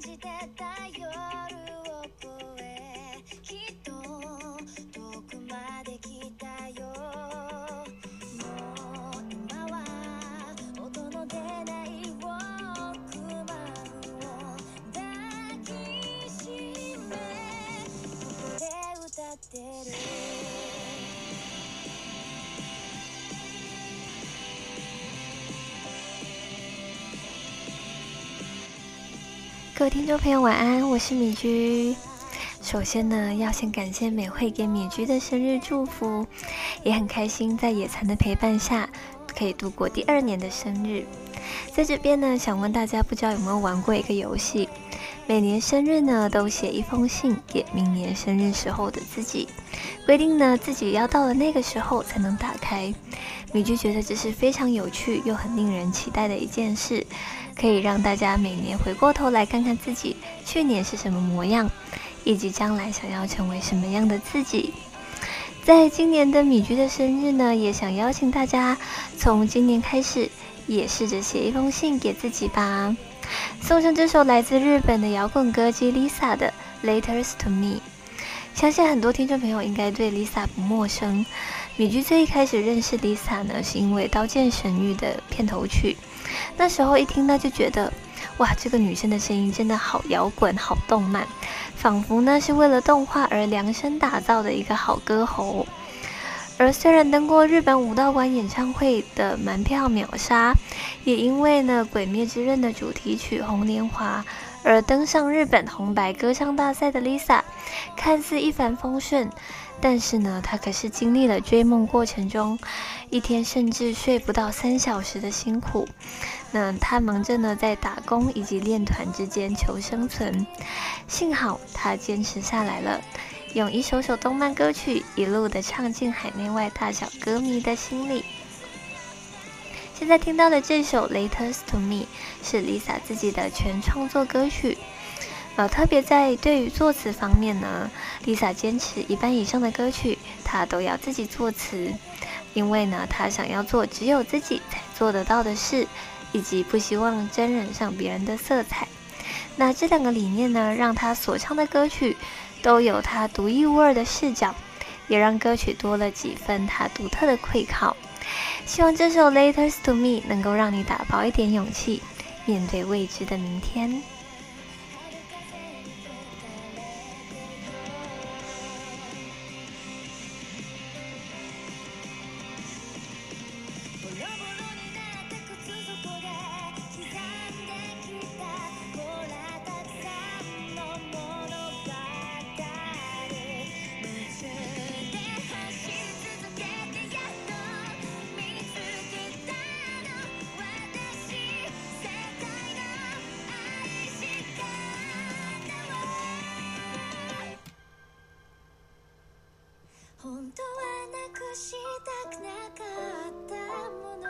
じてた夜を越えきっと遠くまで来たよ。もう今は音の出ないウォークマンを抱きしめここで歌ってる。各位听众朋友，晚安，我是米居。首先呢，要先感谢美惠给米居的生日祝福，也很开心在野餐的陪伴下，可以度过第二年的生日。在这边呢，想问大家，不知道有没有玩过一个游戏？每年生日呢，都写一封信给明年生日时候的自己，规定呢自己要到了那个时候才能打开。米居觉得这是非常有趣又很令人期待的一件事。可以让大家每年回过头来看看自己去年是什么模样，以及将来想要成为什么样的自己。在今年的米居的生日呢，也想邀请大家从今年开始，也试着写一封信给自己吧。送上这首来自日本的摇滚歌姬 Lisa 的《Letters to Me》。相信很多听众朋友应该对 Lisa 不陌生。米居最一开始认识 Lisa 呢，是因为《刀剑神域》的片头曲。那时候一听呢，就觉得，哇，这个女生的声音真的好摇滚，好动漫，仿佛呢是为了动画而量身打造的一个好歌喉。而虽然登过日本武道馆演唱会的门票秒杀，也因为呢《鬼灭之刃》的主题曲《红莲华》而登上日本红白歌唱大赛的 Lisa，看似一帆风顺。但是呢，她可是经历了追梦过程中一天甚至睡不到三小时的辛苦。那她忙着呢，在打工以及练团之间求生存。幸好她坚持下来了，用一首首动漫歌曲一路的唱进海内外大小歌迷的心里。现在听到的这首《Letters to Me》是 Lisa 自己的全创作歌曲。呃，特别在对于作词方面呢，Lisa 坚持一半以上的歌曲，她都要自己作词，因为呢，她想要做只有自己才做得到的事，以及不希望沾染上别人的色彩。那这两个理念呢，让她所唱的歌曲都有她独一无二的视角，也让歌曲多了几分她独特的愧靠。希望这首《Letters to Me》能够让你打包一点勇气，面对未知的明天。したくなかったもの。